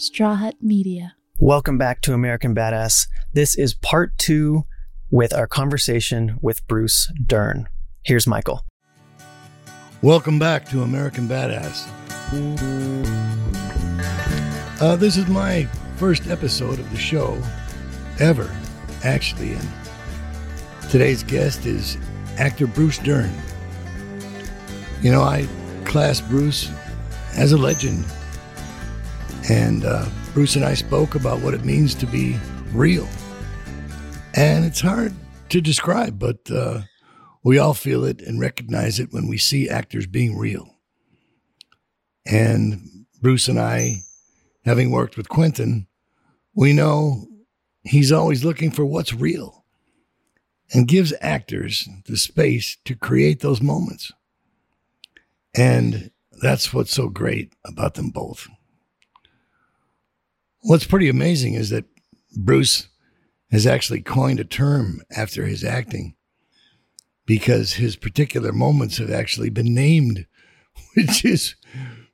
Straw Hut Media. Welcome back to American Badass. This is part two with our conversation with Bruce Dern. Here's Michael. Welcome back to American Badass. Uh, this is my first episode of the show ever, actually, and today's guest is actor Bruce Dern. You know, I class Bruce as a legend, and uh, Bruce and I spoke about what it means to be real. And it's hard to describe, but uh, we all feel it and recognize it when we see actors being real. And Bruce and I, having worked with Quentin, we know he's always looking for what's real and gives actors the space to create those moments. And that's what's so great about them both. What's pretty amazing is that Bruce has actually coined a term after his acting because his particular moments have actually been named, which is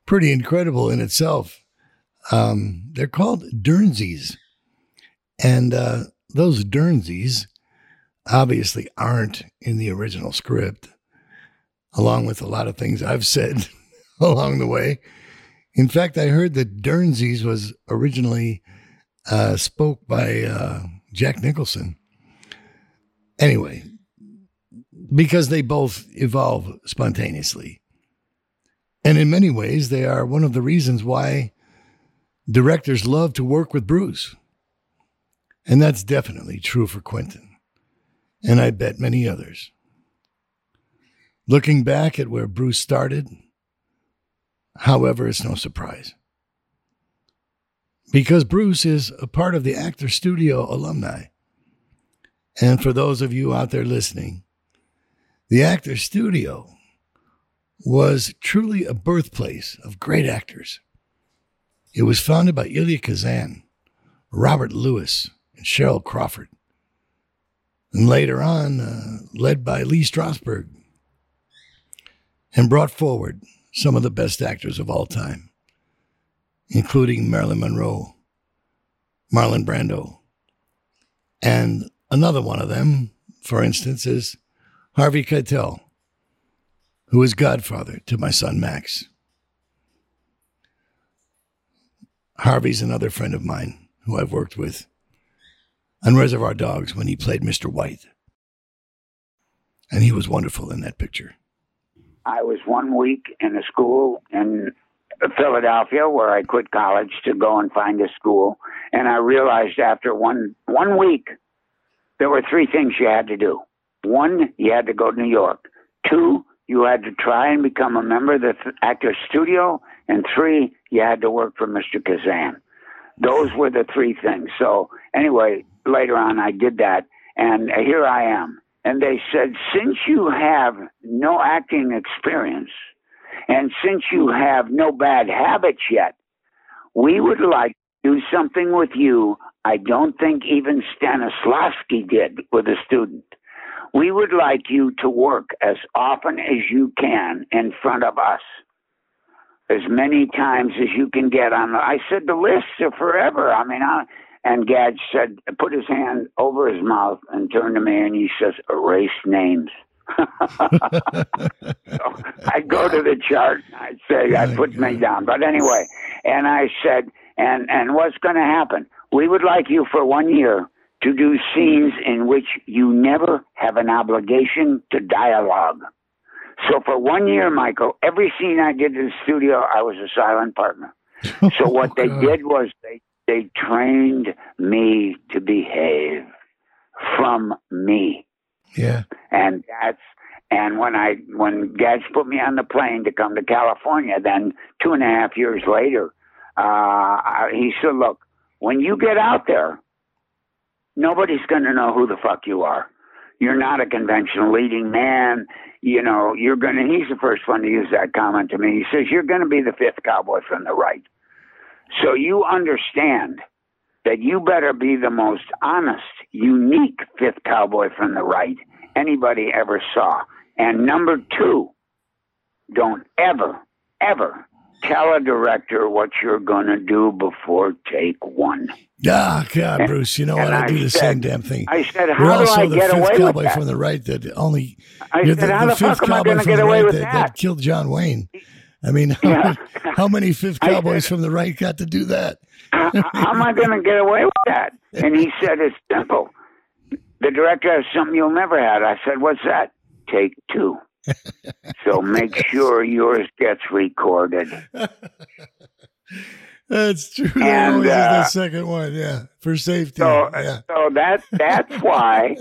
pretty incredible in itself. Um, they're called Dernsies. And uh, those Dernsies obviously aren't in the original script, along with a lot of things I've said along the way. In fact, I heard that Dernsies was originally uh, spoke by uh, Jack Nicholson. Anyway, because they both evolve spontaneously. And in many ways, they are one of the reasons why directors love to work with Bruce. And that's definitely true for Quentin. And I bet many others. Looking back at where Bruce started, however, it's no surprise. Because Bruce is a part of the Actor Studio alumni. And for those of you out there listening, the Actor Studio was truly a birthplace of great actors. It was founded by Elia Kazan, Robert Lewis, and Cheryl Crawford. And later on, uh, led by Lee Strasberg, and brought forward some of the best actors of all time, including Marilyn Monroe, Marlon Brando, and another one of them, for instance, is Harvey Keitel, who is godfather to my son Max. Harvey's another friend of mine who I've worked with on Reservoir Dogs when he played Mr. White. And he was wonderful in that picture. I was one week in a school in Philadelphia where I quit college to go and find a school. And I realized after one, one week, there were three things you had to do. One, you had to go to New York. Two, you had to try and become a member of the actor studio. And three, you had to work for Mr. Kazan. Those were the three things. So anyway, later on, I did that, and here I am. And they said, since you have no acting experience, and since you have no bad habits yet, we would like to do something with you I don't think even Stanislavski did with a student. We would like you to work as often as you can in front of us, as many times as you can get on. I said the lists are forever. I mean, I, and Gad said, put his hand over his mouth and turned to me and he says, erase names. so I go to the chart. I say, I put me down. But anyway, and I said, and and what's going to happen? We would like you for one year to do scenes in which you never have an obligation to dialogue. So for one year, Michael, every scene I did in the studio, I was a silent partner. So what they did was they they trained me to behave from me. Yeah. And that's and when I when Gads put me on the plane to come to California, then two and a half years later, Uh, he said, "Look, when you get out there, nobody's going to know who the fuck you are. You're not a conventional leading man. You know, you're going to." He's the first one to use that comment to me. He says, "You're going to be the fifth cowboy from the right, so you understand." That you better be the most honest, unique fifth cowboy from the right anybody ever saw. And number two, don't ever, ever tell a director what you're going to do before take one. Ah, God, And- Bruce, you know what? I, I do the said- same damn thing. I said, You're how do also I the get fifth away with cowboy that? from the right that only. I you're said, the, how the the fuck fifth am I going to get away right with that, that? killed John Wayne. I mean, how, Yeah. many, how many fifth cowboys said- from the right got to do that? how, am I going to get away with that? And he said, it's simple. The director has something you'll never have. I said, what's that? Take two. so make sure yours gets recorded. That's true. And, uh, that second one, yeah, for safety. So, yeah. so that that's why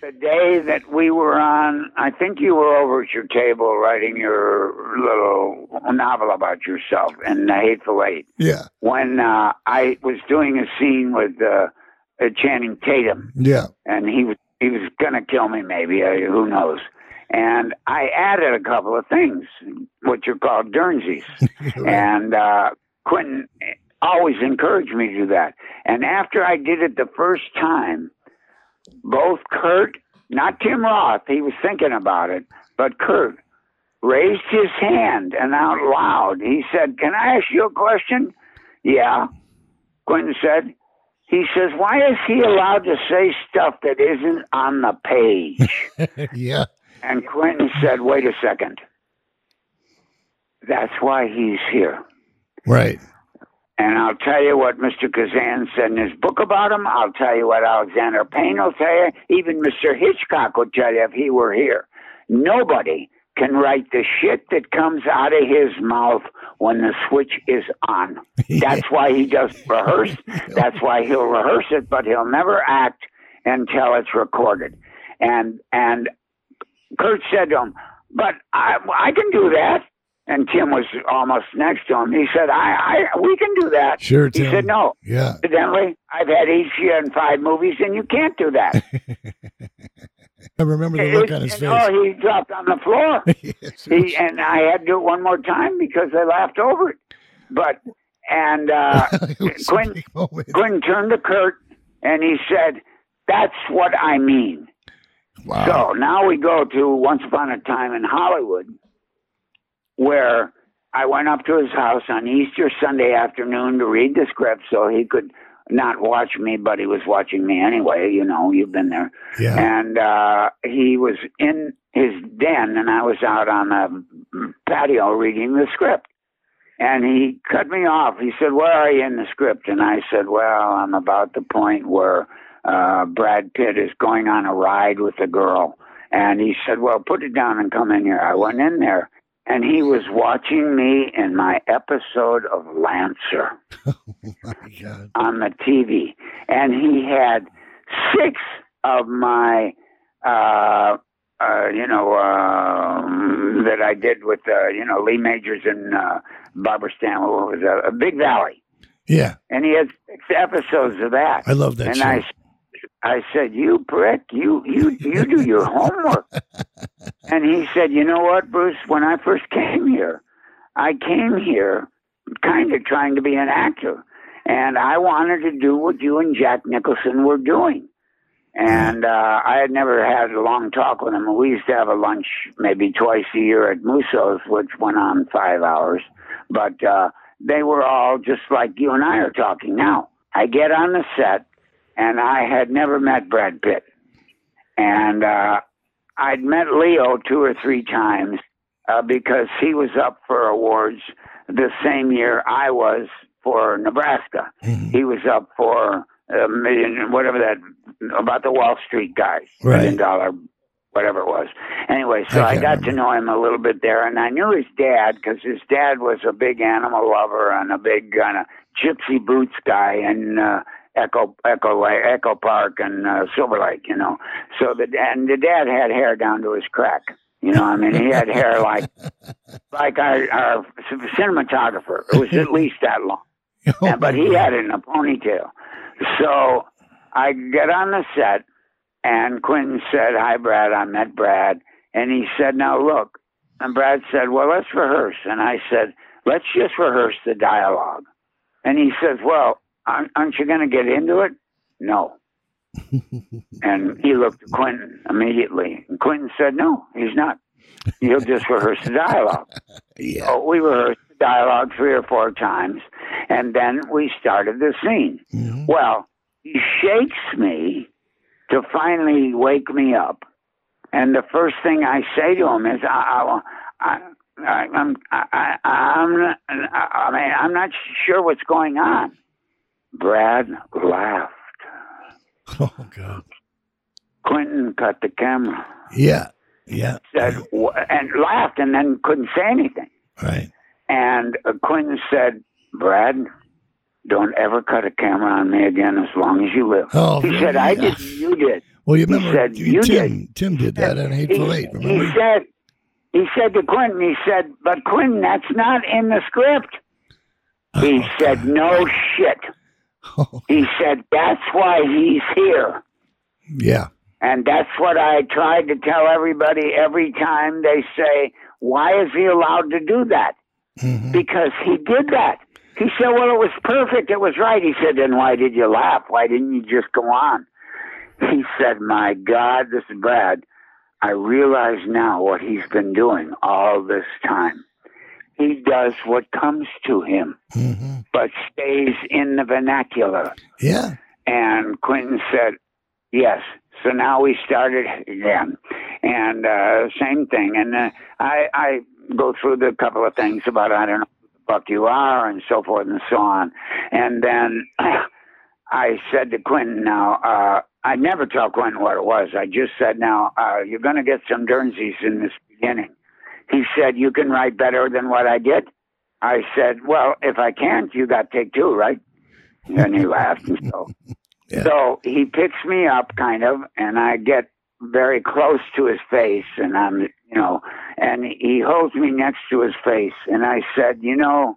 the day that we were on, I think you were over at your table writing your little novel about yourself and the Hateful Eight. Yeah, When uh, I was doing a scene with uh, uh, Channing Tatum, yeah. and he was he was gonna kill me, maybe uh, who knows. And I added a couple of things, what you call Dernsies. And uh, Quentin always encouraged me to do that. And after I did it the first time, both Kurt, not Tim Roth, he was thinking about it, but Kurt raised his hand and out loud he said, Can I ask you a question? Yeah. Quentin said, he says, Why is he allowed to say stuff that isn't on the page? yeah. And Quentin said, Wait a second. That's why he's here. Right. And I'll tell you what Mr. Kazan said in his book about him. I'll tell you what Alexander Payne will tell you. Even Mr. Hitchcock will tell you if he were here. Nobody can write the shit that comes out of his mouth when the switch is on. That's why he does rehearse. That's why he'll rehearse it, but he'll never act until it's recorded. And and Kurt said to him, "But I I can do that." And Tim was almost next to him. He said, "I I we can do that." Sure, Tim. He said, "No." Yeah. Evidently, I've had each year in five movies, and you can't do that. I remember the look on his face. Oh, he dropped on the floor. Yes, he, and I had to do it one more time because they laughed over it. But and uh, it Quentin. Quentin turned to Kurt and he said, "That's what I mean." Wow. So now we go to Once Upon a Time in Hollywood, where I went up to his house on Easter Sunday afternoon to read the script so he could not watch me, but he was watching me anyway. You know, you've been there. yeah. And uh, he was in his den, and I was out on the patio reading the script. And he cut me off. He said, Where are you in the script? And I said, Well, I'm about the point where uh, Brad Pitt is going on a ride with a girl. And he said, Well, put it down and come in here. I went in there, and he was watching me in my episode of Lancer God. on the TV, and he had six of my, uh, uh, you know, um, that I did with, uh, you know, Lee Majors and uh, Barbara Stanwyck. What was? A Big Valley, Yeah. and he had six episodes of that. I love that and show. I, I said, "You prick, you you you do your homework." and he said, "You know what, Bruce? When I first came here, I came here kind of trying to be an actor, and I wanted to do what you and Jack Nicholson were doing." And uh, I had never had a long talk with him. We used to have a lunch maybe twice a year at Musso's, which went on five hours. But uh, they were all just like you and I are talking now. I get on the set, and I had never met Brad Pitt. And uh, I'd met Leo two or three times uh, because he was up for awards the same year I was for Nebraska. Mhm. He was up for a million, whatever that, about the Wall Street guys, Right. million dollar, whatever it was. Anyway, so I I, got remember. to know him a little bit there, and I knew his dad because his dad was a big animal lover and a big kind of gypsy boots guy and uh, Echo Echo Echo Park and uh, Silver Lake, you know. So the and the dad had hair down to his crack. You know, I mean, he had hair like like our, our cinematographer. It was at least that long. Oh, but he had it in a ponytail. So I get on the set, and Quentin said, "Hi, Brad. I met Brad." And he said, "Now look." And Brad said, "Well, let's rehearse." And I said, "Let's just rehearse the dialogue." And he says, "Well, aren't aren't you going to get into it?" No. and he looked at Quentin immediately. And Quentin said, "No, he's not. He'll just rehearse the dialogue." Yeah. So we rehearsed the dialogue three or four times, and then we started the scene. Mhm. Well, he shakes me to finally wake me up, and the first thing I say to him is, "I, I, I I'm, I, I, I'm, I mean, I'm not sure what's going on." Brad laughed. Oh God. Quentin cut the camera, Yeah. Yeah. said, and laughed, and then couldn't say anything. Right. And uh, Quentin said, "Brad, don't ever cut a camera on me again as long as you live." Oh, he really? said, "I did. You did." Well, you He remember said, "You Tim? Tim did that on Hateful he, Eight. he said, he said to Quentin, he said, but Quentin, that's not in the script. He said, no shit. Oh, He said, that's why he's here. yeah. And that's what I tried to tell everybody every time they say, why is he allowed to do that? Mhm. Because he did that. He said, well, it was perfect. It was right. He said, then why did you laugh? Why didn't you just go on? He said, my God, this is bad. I realize now what he's been doing all this time. He does what comes to him, hmm but stays in the vernacular. Yeah. And Quentin said, yes. So now we started again. And uh, same thing. And uh, I, I go through the couple of things about, I don't know who the fuck you are, and so forth and so on. And then I said to Quentin, now, uh, I never tell Quentin what it was. I just said, now, uh, you're going to get some Dernsies in this beginning. He said, you can write better than what I did. I said, well, if I can't, you got to take two, right? And he laughed. And so, Yeah. so he picks me up kind of, and I get very close to his face, and I'm, you know, and he holds me next to his face, and I said, you know,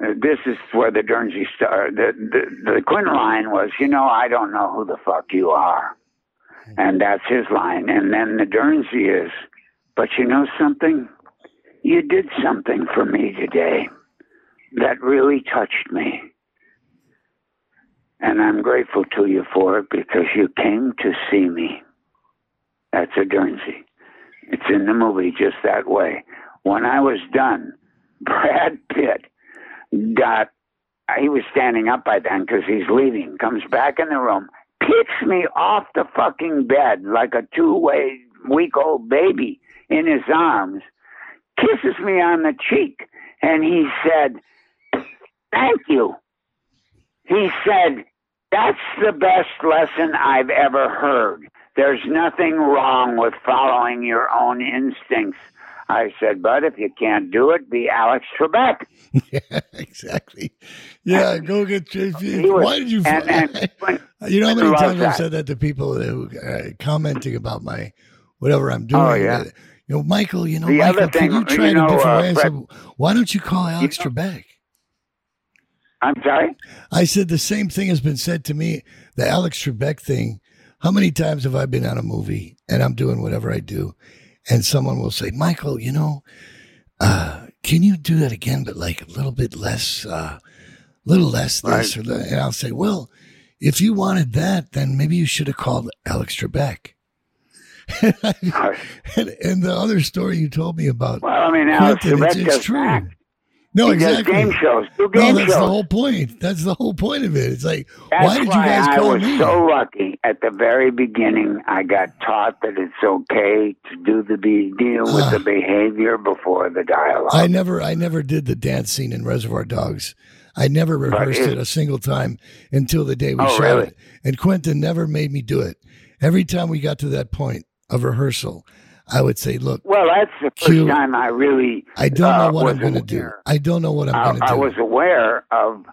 this is where the Dernsie star, the, the the Quinn line was, you know, I don't know who the fuck you are, and that's his line, and then the Dernsie is, but you know something, you did something for me today that really touched me. And I'm grateful to you for it because you came to see me. That's a Dernsie. It's in the movie just that way. When I was done, Brad Pitt got, he was standing up by then because he's leaving, comes back in the room, picks me off the fucking bed like a two way week old baby in his arms, kisses me on the cheek, and he said, Thank you. He said, That's the best lesson I've ever heard. There's nothing wrong with following your own instincts. I said, But if you can't do it, be Alex Trebek. yeah, exactly. Yeah, go get. If you, He was- why did you? and- and when- you know how many times I've said that to people who uh, commenting about my whatever I'm doing. Oh, yeah. You know, Michael. You know, The Michael. other can you try you in a different uh, way? I said, why don't you call Alex know- Trebek? I'm sorry? I said the same thing has been said to me. The Alex Trebek thing. How many times have I been on a movie and I'm doing whatever I do, and someone will say, "Michael, you know, uh, can you do that again, but like a little bit less, uh, little less this or that?" And I'll say, "Well, if you wanted that, then maybe you should have called Alex Trebek." and, and the other story you told me about Well, I mean, Alex Quentin, it's, it's true. act. No, he exactly. game shows. Do No, game that's shows. the whole point. That's the whole point of it. It's like, That's why did you guys I call was me? so lucky at the very beginning. I got taught that it's okay to do the be- deal with Ah. the behavior before the dialogue. I never, I never did the dance scene in Reservoir Dogs. I never rehearsed it- it a single time until the day we Oh, shot really? it. And Quentin never made me do it. Every time we got to that point of rehearsal, I would say, "Look, well, that's the first Q- time I really. I don't uh, know what I'm going to do. I don't know what I'm going to do." I was aware of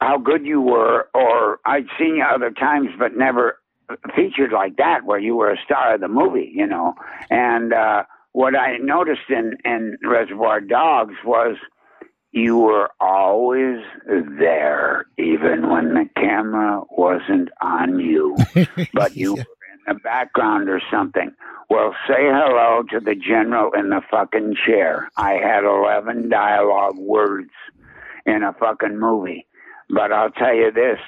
how good you were, or I'd seen you other times, but never featured like that, where you were a star of the movie, you know. And uh, what I noticed in, in Reservoir Dogs was you were always there, even when the camera wasn't on you, but you Yeah. The background or something. Well, say hello to the general in the fucking chair. I had 11 dialogue words in a fucking movie. But I'll tell you this.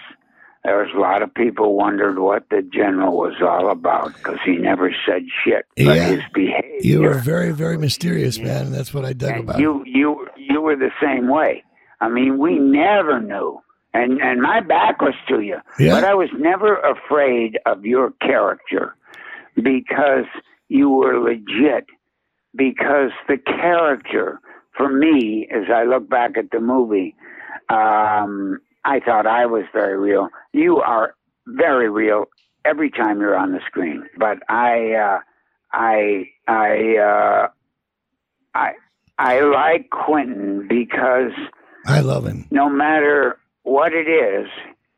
There was a lot of people wondered what the general was all about because he never said shit. But Yeah. his behavior. You were very, very mysterious, man, and that's what I dug And about. you you you were the same way. I mean, we never knew. And and my back was to you. Yeah. But I was never afraid of your character because you were legit. Because the character, for me, as I look back at the movie, um, I thought I was very real. You are very real every time you're on the screen. But I, uh, I, I, uh, I, I like Quentin because I love him. no matter what it is,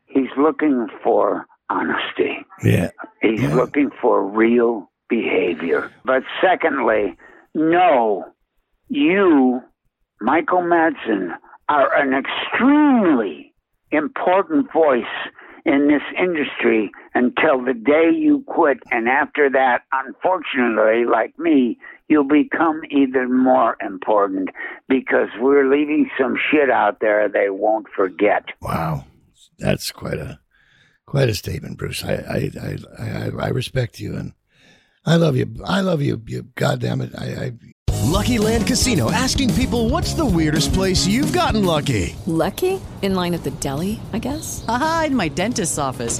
he's looking for honesty. Yeah. He's Yeah. looking for real behavior. But secondly, no, you, Michael Madsen, are an extremely important voice in this industry until the day you quit. And after that, unfortunately, like me, you'll become even more important because we're leaving some shit out there they won't forget. Wow. That's quite a quite a statement, Bruce. I I I, I, I respect you and I love you. I love you. You goddamn it. I, I Lucky Land Casino asking people what's the weirdest place you've gotten lucky? Lucky? In line at the deli, I guess? Aha, in my dentist's office.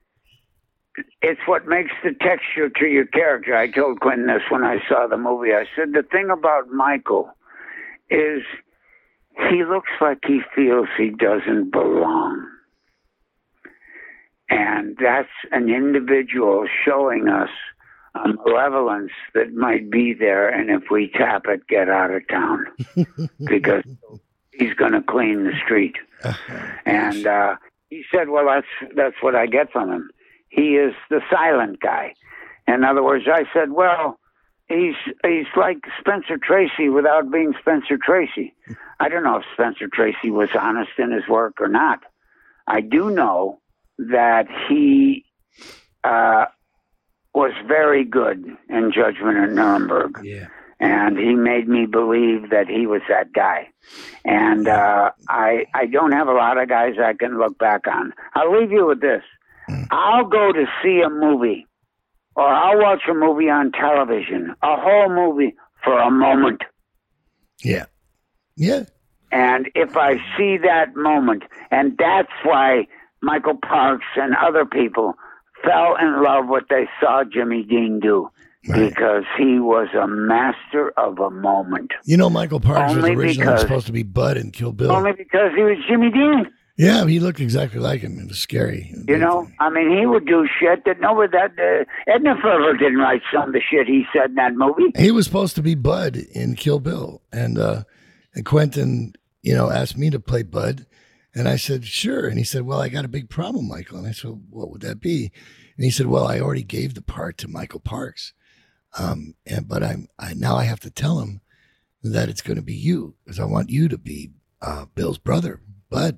it's what makes the texture to your character. I told Quentin this when I saw the movie. I said the thing about Michael is he looks like he feels he doesn't belong. And that's an individual showing us a malevolence that might be there, and if we tap it, get out of town because he's going to clean the street. And uh, he said, "Well, that's that's what I get from him. He is the silent guy." In other words, I said, "Well, he's he's like Spencer Tracy without being Spencer Tracy." I don't know if Spencer Tracy was honest in his work or not. I do know that he uh, was very good in Judgment at Nuremberg. Yeah. And he made me believe that he was that guy. And uh, I I don't have a lot of guys I can look back on. I'll leave you with this. I'll go to see a movie or I'll watch a movie on television, a whole movie for a moment. Yeah. Yeah. And if I see that moment, and that's why Michael Parks and other people fell in love with what they saw Jimmy Dean do. Because he was a master of a moment. You know Michael Parks Only was originally because- supposed to be Bud in Kill Bill. Only because he was Jimmy Dean. Yeah, he looked exactly like him. It was scary. You know, I mean, he would do shit that nobody that uh, Edna Ferber didn't write some of the shit he said in that movie. He was supposed to be Bud in Kill Bill, and uh, and Quentin, you know, asked me to play Bud, and I said sure, and he said, well, I got a big problem, Michael, and I said, what would that be? And he said, well, I already gave the part to Michael Parks, um, and but I'm I now I have to tell him that it's going to be you because I want you to be uh, Bill's brother, Bud.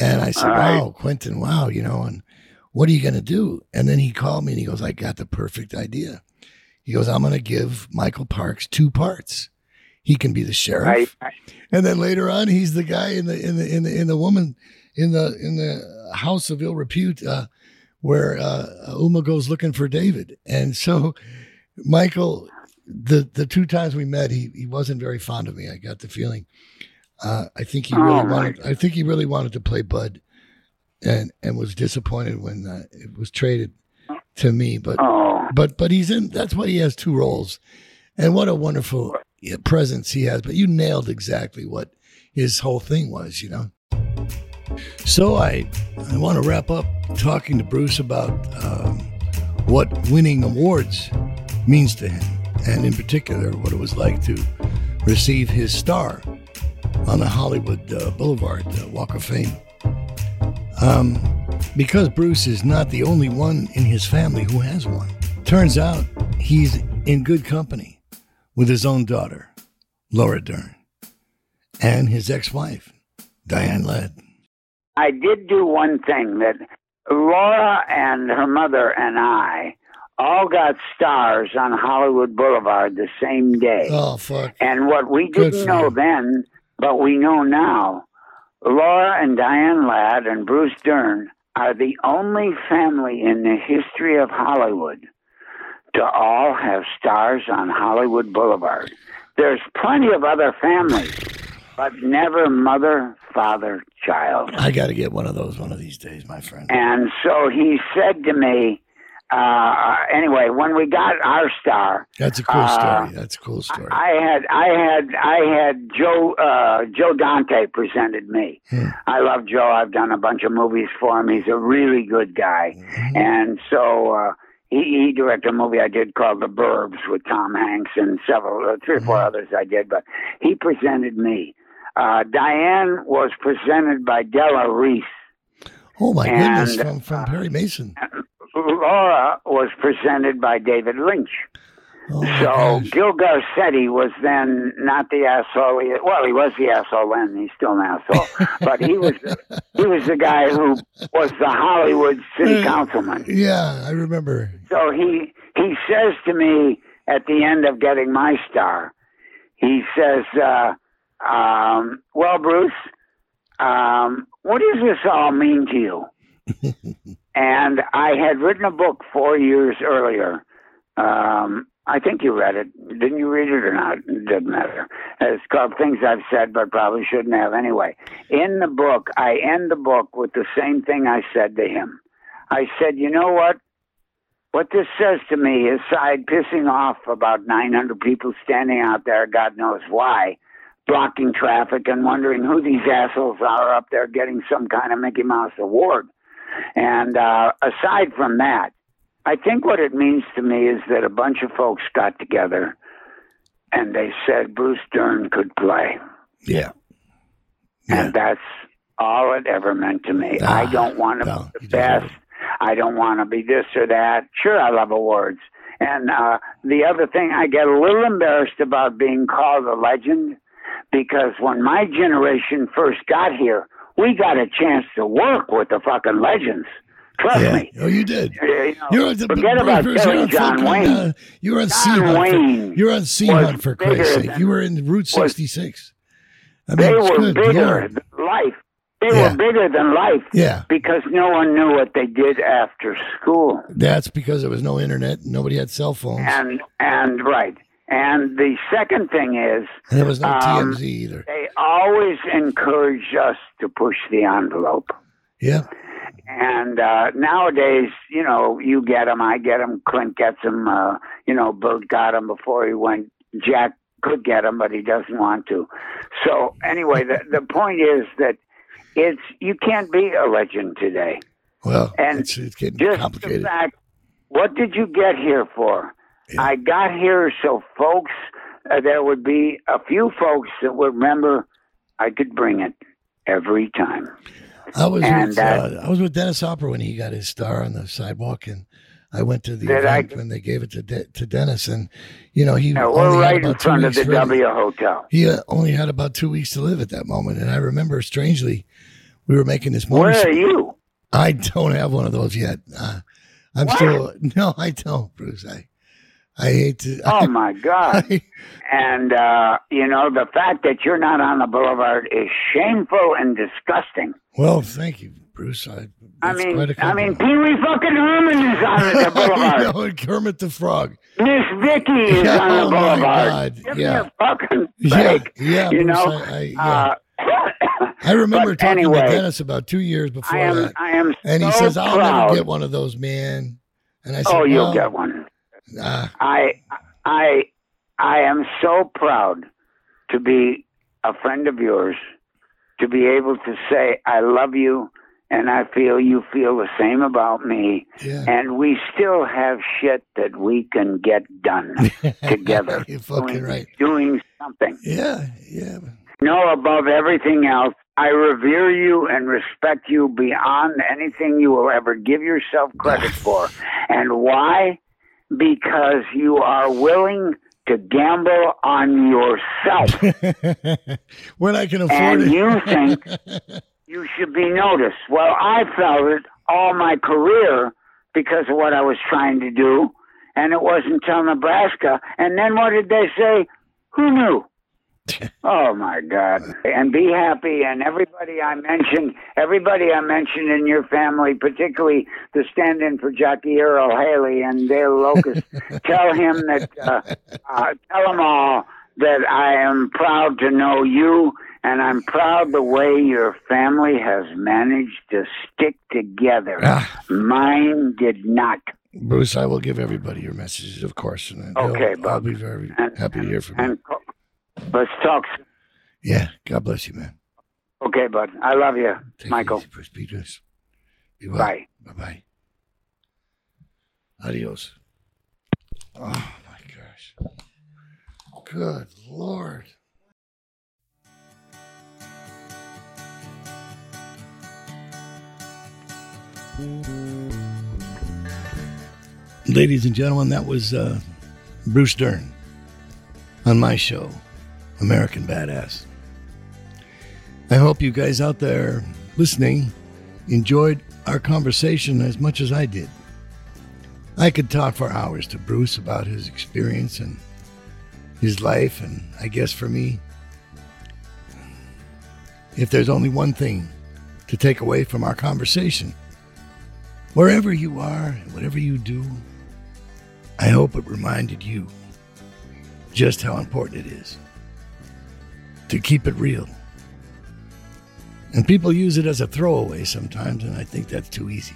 And I said, All right. wow, Quentin, wow, you know, and what are you going to do? And then he called me and he goes, I got the perfect idea. He goes, I'm going to give Michael Parks two parts. He can be the sheriff, I, and then later on, he's the guy in the in the in the in the woman in the in the house of ill repute uh, where uh, Uma goes looking for David. And so, Michael, the the two times we met, he he wasn't very fond of me. I got the feeling. Uh, I think he really Oh, wanted. I think he really wanted to play Bud, and and was disappointed when uh, it was traded to me. But oh, but but he's in. That's why he has two roles, and what a wonderful uh, presence he has. But you nailed exactly what his whole thing was, you know. So I, I want to wrap up talking to Bruce about um, what winning awards means to him, and in particular, what it was like to receive his star on the Hollywood uh, Boulevard uh, Walk of Fame. Um, because Bruce is not the only one in his family who has one. Turns out he's in good company with his own daughter, Laura Dern, and his ex wife, Diane Ladd. I did do one thing that Laura and her mother and I all got stars on Hollywood Boulevard the same day. Oh, fuck. And what we Good didn't know you. then, but we know now, Laura and Diane Ladd and Bruce Dern are the only family in the history of Hollywood to all have stars on Hollywood Boulevard. There's plenty of other families, but never mother, father, child. I got to get one of those one of these days, my friend. And so he said to me, uh, anyway, when we got our star, That's a cool uh, story. That's a cool story. I had, I had, I had Joe, uh, Joe Dante presented me. Hmm. I love Joe. I've done a bunch of movies for him. He's a really good guy. Mm-hmm. And so, uh, he, he directed a movie I did called The Burbs with Tom Hanks and several, uh, three or four Mm-hmm. others I did, but he presented me. Uh, Diane was presented by Della Reese. Oh my goodness, from from Perry Mason. Laura was presented by David Lynch. Oh So gosh. Gil Garcetti was then not the asshole. He, well, he was the asshole then. He's still an asshole, but he was he was the guy who was the Hollywood city councilman. Yeah, I remember. So he he says to me at the end of getting my star, he says, uh, um, "Well, Bruce, um, what does this all mean to you?" and I had written a book four years earlier. Um, I think you read it. Didn't you read it or not? It doesn't matter. It's called Things I've Said But Probably Shouldn't Have. Anyway, in the book, I end the book with the same thing I said to him. I said, you know what? What this says to me, aside pissing off about 900 people standing out there, God knows why, blocking traffic and wondering who these assholes are up there getting some kind of Mickey Mouse award. And uh, aside from that, I think what it means to me is that a bunch of folks got together and they said Bruce Dern could play. Yeah. And that's all it ever meant to me. I Ah, don't want to no, be the best. I don't want to be this or that. Sure, I love awards. And uh, the other thing, I get a little embarrassed about being called a legend because when my generation first got here, we got a chance to work with the fucking legends. Trust Yeah. me. Oh, you did. Uh, you know, the, forget Bruce, about you're John Wayne. uh, you were on Sea John Hunt. Wayne you're on Sea Hunt for Christ's sake. You were in Route was- 66. I mean, they were good bigger Lord. than life. They Yeah. were bigger than life Yeah. because no one knew what they did after school. That's because there was no internet. Nobody had cell phones. And and right. And the second thing is And there was no um, TMZ either. They always encourage us to push the envelope. Yeah. And uh, nowadays, you know, you get them, I get them, Clint gets them. Uh, you know, Bert got them before he went. Jack could get them, but he doesn't want to. So anyway, the the point is that it's you can't be a legend today. Well, And it's, it's getting Just complicated. the fact, what did you get here for? I got here so folks, uh, there would be a few folks that would remember I could bring it every time. I was and with that- uh, I was with Dennis Hopper when he got his star on the sidewalk, and I went to the Did I- event when they gave it to De- to Dennis, and you know he only we're had right in about two front of weeks the. W Hotel. He uh, only had about two weeks to live at that moment, and I remember strangely, we were making this. Where are you? I don't have one of those yet. Uh, I'm What? still no, I don't, Bruce. I I hate to. Oh my God! and uh, you know the fact that you're not on the boulevard is shameful and disgusting. Well, thank you, Bruce. I, I mean, I mean. Pee Wee fucking Herman is on the I boulevard. know, and Kermit the Frog. Miss Vicky is Yeah, on the oh my boulevard. God, Give yeah. me a fucking Yeah, break. yeah, you Bruce, know. I- I- yeah. uh, I remember talking anyway, to Dennis about two years before I am, that, I and he says, "I'll proud. never get one of those, man." And I said, Oh, you'll "Well, get one. Uh, I, I, I am so proud to be a friend of yours to be able to say, I love you and I feel you feel the same about me. Yeah. And we still have shit that we can get done together. You're fucking doing, right. Doing something. Yeah, yeah. No, above everything else, I revere you and respect you beyond anything you will ever give yourself credit for. And why? Because you are willing to gamble on yourself. when I can afford and it. you think you should be noticed. Well, I felt it all my career because of what I was trying to do, and it wasn't until Nebraska. And then what did they say? Who knew? oh my God! And be happy. And everybody I mentioned, everybody I mentioned in your family, particularly the stand-in for Jackie Earle Haley and Dale Locust, tell him that. Uh, uh, tell them all that I am proud to know you, and I'm proud the way your family has managed to stick together. Mine did not. Bruce, I will give everybody your messages, of course. And they'll- Okay, I'll be very And- happy to hear from you. And co- let's talk. Yeah, God bless you, man. Okay, bud. I love you, Take Michael. easy, Bruce Peters. Be well. Bye. Bye bye. Adios. Oh my gosh. Good Lord. Ladies and gentlemen, that was uh, Bruce Dern on my show, American Badass. I hope you guys out there listening enjoyed our conversation as much as I did. I could talk for hours to Bruce about his experience and his life, and I guess for me, if there's only one thing to take away from our conversation, wherever you are and whatever you do, I hope it reminded you just how important it is to keep it real. And people use it as a throwaway sometimes, and I think that's too easy.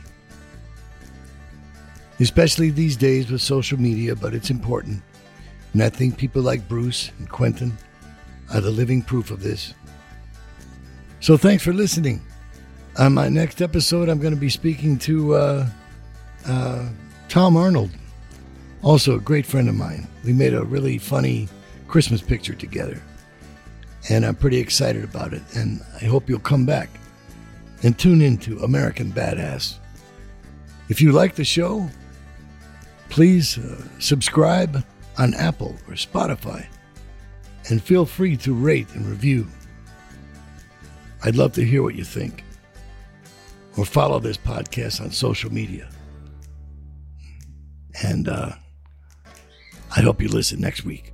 Especially these days with social media, but it's important. And I think people like Bruce and Quentin are the living proof of this. So thanks for listening. On my next episode, I'm going to be speaking to uh, uh, Tom Arnold, also a great friend of mine. We made a really funny Christmas picture together and I'm pretty excited about it. And I hope you'll come back and tune into American Badass. If you like the show, please uh, subscribe on Apple or Spotify and feel free to rate and review. I'd love to hear what you think. Or follow this podcast on social media. And uh, I hope you listen next week.